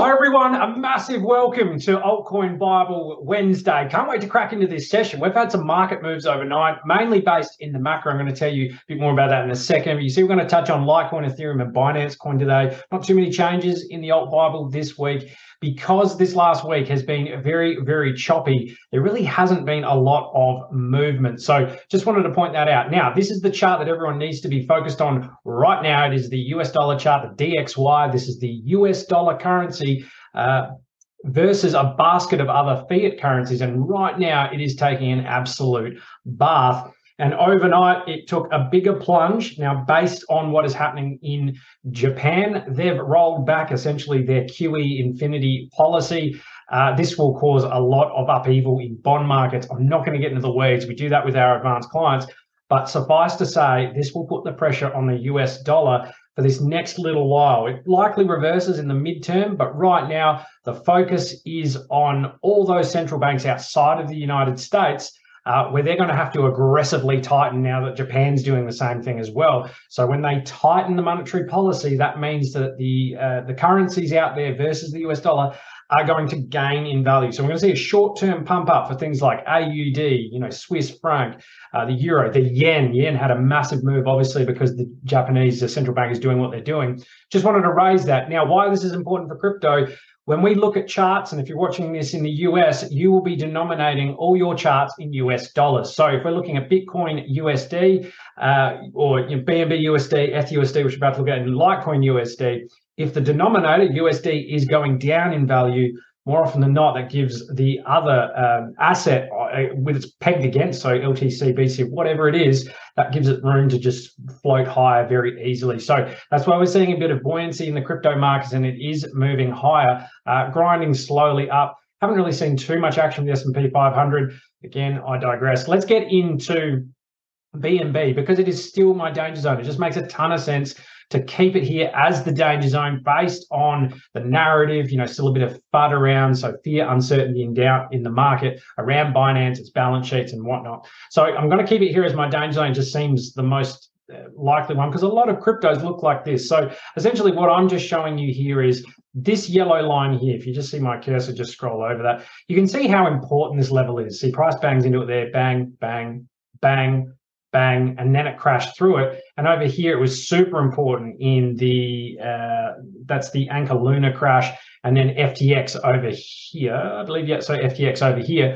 Hi, everyone. A massive welcome to Altcoin Bible Wednesday. Can't wait to crack into this session. We've had some market moves overnight, mainly based in the macro. I'm going to tell you a bit more about that in a second. You see, we're going to touch on Litecoin, Ethereum, and Binance Coin today. Not too many changes in the Alt Bible this week. Because this last week has been very, very choppy, there really hasn't been a lot of movement. So just wanted to point that out. Now, this is the chart that everyone needs to be focused on right now. It is the US dollar chart, the DXY. This is the US dollar currency. Uh, versus a basket of other fiat currencies. And right now, it is taking an absolute bath. And overnight, it took a bigger plunge. Now, based on what is happening in Japan, they've rolled back essentially their QE infinity policy. Uh, this will cause a lot of upheaval in bond markets. I'm not going to get into the weeds. We do that with our advanced clients. But suffice to say, this will put the pressure on the US dollar for this next little while. It likely reverses in the midterm, but right now, the focus is on all those central banks outside of the United States uh, where they're going to have to aggressively tighten now that Japan's doing the same thing as well. So when they tighten the monetary policy, that means that the uh, the currencies out there versus the US dollar are going to gain in value. So we're going to see a short-term pump up for things like AUD, you know, Swiss franc, uh, the euro, the yen. Yen had a massive move, obviously, because the Japanese the central bank is doing what they're doing. Just wanted to raise that. Now, why this is important for crypto? When we look at charts, and if you're watching this in the US, you will be denominating all your charts in US dollars. So if we're looking at Bitcoin USD uh, or you know, BNB USD, ETHUSD, which we're about to look at, and Litecoin USD, if the denominator USD is going down in value, more often than not, that gives the other um, asset uh, with its pegged against, so LTC, BC, whatever it is, that gives it room to just float higher very easily. So that's why we're seeing a bit of buoyancy in the crypto markets, and it is moving higher, uh, grinding slowly up. Haven't really seen too much action with the S&P 500. Again, I digress. Let's get into BNB because it is still my danger zone. It just makes a ton of sense to keep it here as the danger zone based on the narrative, you know, still a bit of FUD around, so fear, uncertainty, and doubt in the market around Binance, its balance sheets, and whatnot. So I'm going to keep it here as my danger zone. Just seems the most uh, likely one because a lot of cryptos look like this. So essentially, what I'm just showing you here is this yellow line here. If you just see my cursor, just scroll over that. You can see how important this level is. See, price bangs into it there, bang, bang, bang, bang, and then it crashed through it. And over here, it was super important in the, uh, that's the Anchor Luna crash, and then FTX over here, I believe, yeah, so FTX over here.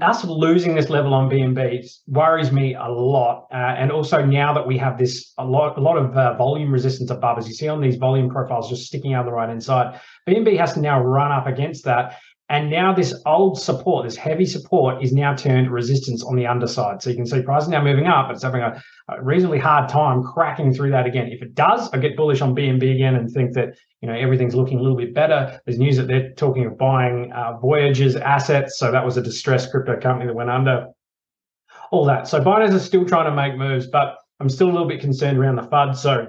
Us losing this level on BNB worries me a lot, uh, and also now that we have this a lot, a lot of uh, volume resistance above, as you see on these volume profiles, just sticking out the right inside. BNB has to now run up against that, and now this old support, this heavy support, is now turned resistance on the underside. So you can see price is now moving up, but it's having a, a, reasonably hard time cracking through that again. If it does, I get bullish on BNB again and think that you know everything's looking a little bit better. There's news that they're talking of buying uh, Voyager's assets, so that was a distressed crypto company that went under. All that. So Binance is still trying to make moves, but I'm still a little bit concerned around the FUD. So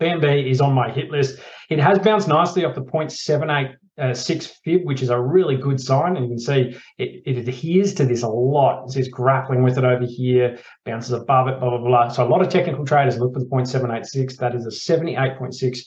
BNB is on my hit list. It has bounced nicely off the 0.78 uh, six fib, which is a really good sign. And you can see it, it adheres to this a lot. It's grappling with it over here, bounces above it, blah, blah, blah. So a lot of technical traders look for the 0.786. That is a 78.6.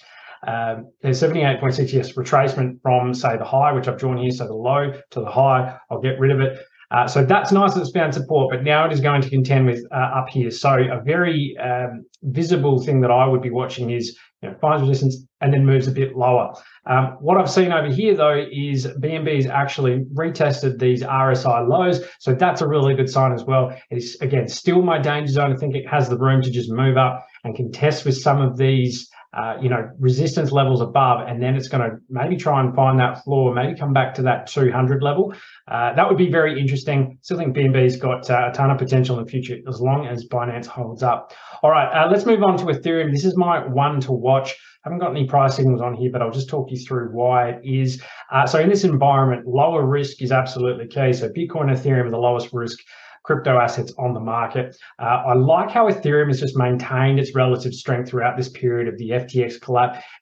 Um, there's 78.6, yes, retracement from, say, the high, which I've drawn here. So the low to the high, I'll get rid of it. Uh, so that's nice that it's found support, but now it is going to contend with uh, up here. So a very um, visible thing that I would be watching is you know, finds resistance and then moves a bit lower. Um, what I've seen over here though is BNB BNB's actually retested these RSI lows, so that's a really good sign as well. It's again still my danger zone. I think it has the room to just move up and contest with some of these uh, you know, resistance levels above, and then it's going to maybe try and find that floor, maybe come back to that 200 level. Uh, that would be very interesting. Still think BNB's got uh, a ton of potential in the future as long as Binance holds up. All right, uh, let's move on to Ethereum. This is my one to watch. I haven't got any price signals on here, but I'll just talk you through why it is. Uh, so in this environment, lower risk is absolutely key. So Bitcoin, Ethereum the lowest risk crypto assets on the market. Uh, I like how Ethereum has just maintained its relative strength throughout this period of the FTX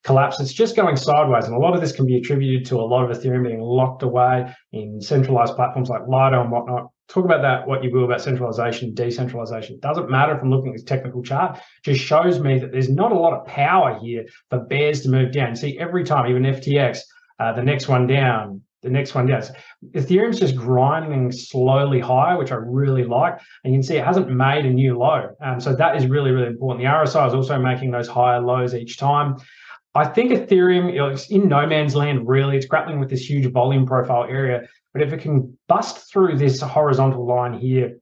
collapse. It's just going sideways, and a lot of this can be attributed to a lot of Ethereum being locked away in centralized platforms like Lido and whatnot. talk about that, what you will about centralization, decentralization. Doesn't matter I'm looking at this technical chart, just shows me that there's not a lot of power here for bears to move down. See, every time, even FTX, uh, the next one down, the next one down. Ethereum's just grinding slowly higher, which I really like. And you can see it hasn't made a new low. Um, so that is really, really important. The RSI is also making those higher lows each time. I think Ethereum is in no man's land, really. It's grappling with this huge volume profile area. But if it can bust through this horizontal line here,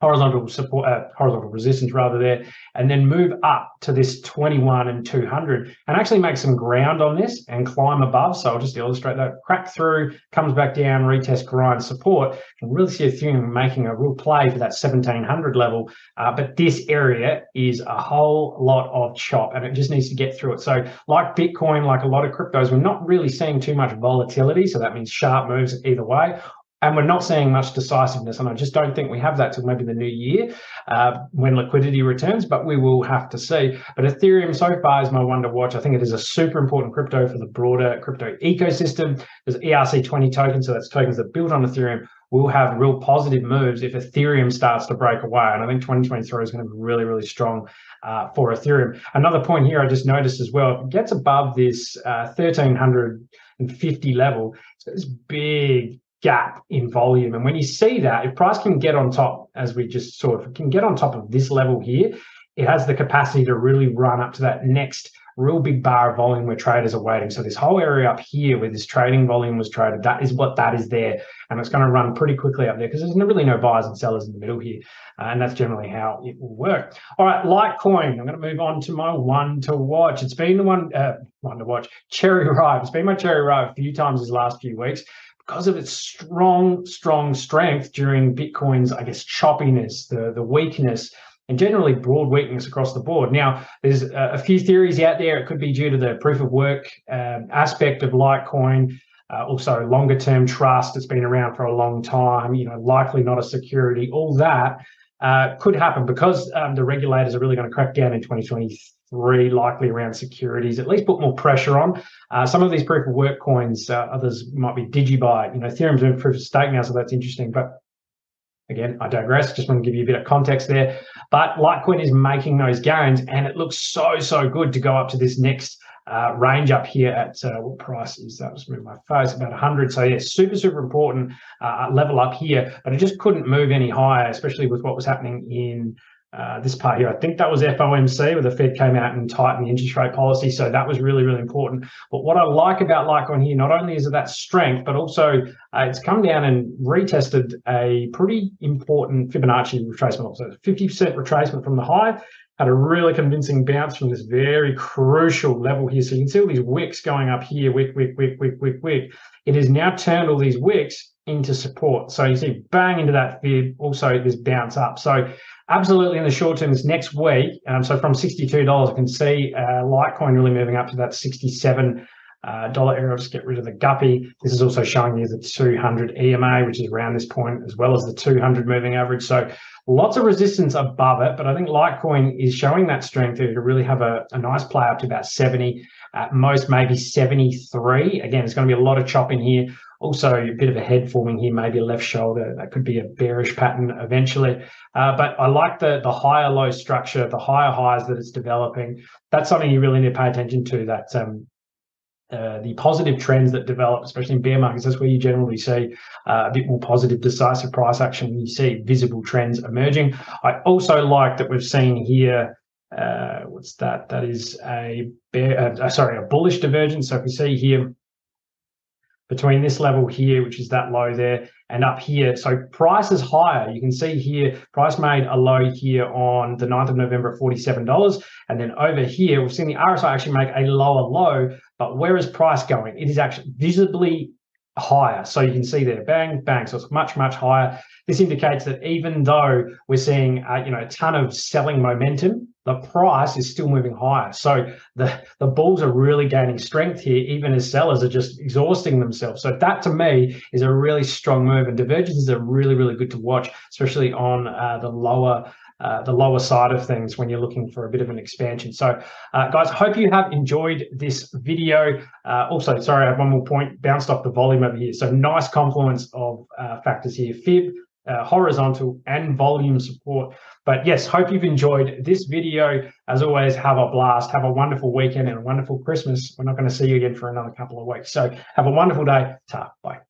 horizontal support, uh, horizontal resistance rather there, and then move up to this 21 and 200 and actually make some ground on this and climb above. So I'll just illustrate that. Crack through, comes back down, retest grind support, and really see Ethereum making a real play for that 1700 level. Uh, but this area is a whole lot of chop and it just needs to get through it. So like Bitcoin, like a lot of cryptos, we're not really seeing too much volatility. So that means sharp moves either way and we're not seeing much decisiveness. And I just don't think we have that till maybe the new year uh, when liquidity returns, but we will have to see. But Ethereum so far is my one to watch. I think it is a super important crypto for the broader crypto ecosystem. There's ERC20 tokens, so that's tokens that build on Ethereum We'll have real positive moves if Ethereum starts to break away. And I think 2023 is going to be really, really strong uh, for Ethereum. Another point here I just noticed as well, if it gets above this uh, 1350 level, so this big gap in volume. And when you see that, if price can get on top, as we just saw, if it can get on top of this level here, it has the capacity to really run up to that next real big bar of volume where traders are waiting. So this whole area up here where this trading volume was traded, that is what that is there. And it's going to run pretty quickly up there because there's really no buyers and sellers in the middle here. Uh, and that's generally how it will work. All right, Litecoin. I'm going to move on to my one to watch. It's been the one, uh, one to watch, Cherry Ripe. It's been my Cherry Ripe a few times these last few weeks because of its strong, strong strength during Bitcoin's, I guess, choppiness, the, the weakness, and generally broad weakness across the board. Now, there's a, few theories out there. It could be due to the proof of work um, aspect of Litecoin. Uh, also, longer term trust. It's been around for a long time. You know, likely not a security. All that uh, could happen because um, the regulators are really going to crack down in 2023 three, likely around securities, at least put more pressure on. Uh, some of these proof of work coins, uh, others might be DigiByte. You know, Ethereum's doing proof of stake now, so that's interesting. But again, I digress. Just want to give you a bit of context there. But Litecoin is making those gains, and it looks so, so good to go up to this next uh, range up here at uh, what price is that? Just move my face about 100. So yeah, super super important uh, level up here, but it just couldn't move any higher, especially with what was happening in uh, this part here. I think that was FOMC where the Fed came out and tightened the interest rate policy. So that was really, really important. But what I like about Litecoin here, not only is it that strength, but also uh, it's come down and retested a pretty important Fibonacci retracement. So 50% retracement from the high, had a really convincing bounce from this very crucial level here. So you can see all these wicks going up here, wick, wick, wick, wick, wick, wick. It has now turned all these wicks into support. So you see bang into that fib, also this bounce up. So absolutely in the short term, this next week, um, so from $62, I can see uh, Litecoin really moving up to that 67 uh, dollar area. Get rid of the guppy. This is also showing you the 200 EMA, which is around this point, as well as the 200 moving average. So lots of resistance above it, but I think Litecoin is showing that strength to really have a, a nice play up to about 70, at most maybe 73. Again, there's going to be a lot of chopping here. Also, a bit of a head forming here, maybe a left shoulder. That could be a bearish pattern eventually. Uh, but I like the the higher low structure, the higher highs that it's developing. That's something you really need to pay attention to. That um, uh, the positive trends that develop, especially in bear markets, that's where you generally see uh, a bit more positive, decisive price action. You see visible trends emerging. I also like that we've seen here. Uh, what's that? That is a bear. Uh, sorry, a bullish divergence. So if we see here between this level here, which is that low there, and up here. So price is higher. You can see here, price made a low here on the 9th of November at $47. And then over here, we've seen the RSI actually make a lower low, but where is price going? It is actually visibly higher. So you can see there, bang, bang. So it's much, much higher. This indicates that even though we're seeing, uh, you know, a ton of selling momentum, the price is still moving higher. So the, the bulls are really gaining strength here, even as sellers are just exhausting themselves. So that to me is a really strong move and divergences are really, really good to watch, especially on uh, the lower uh, the lower side of things when you're looking for a bit of an expansion. So, uh, guys, hope you have enjoyed this video. Uh, also, sorry, I have one more point, bounced off the volume over here. So nice confluence of uh, factors here. Fib, uh, horizontal and volume support. But yes, hope you've enjoyed this video. As always, have a blast, have a wonderful weekend and a wonderful Christmas. We're not going to see you again for another couple of weeks. So have a wonderful day. Ta, bye.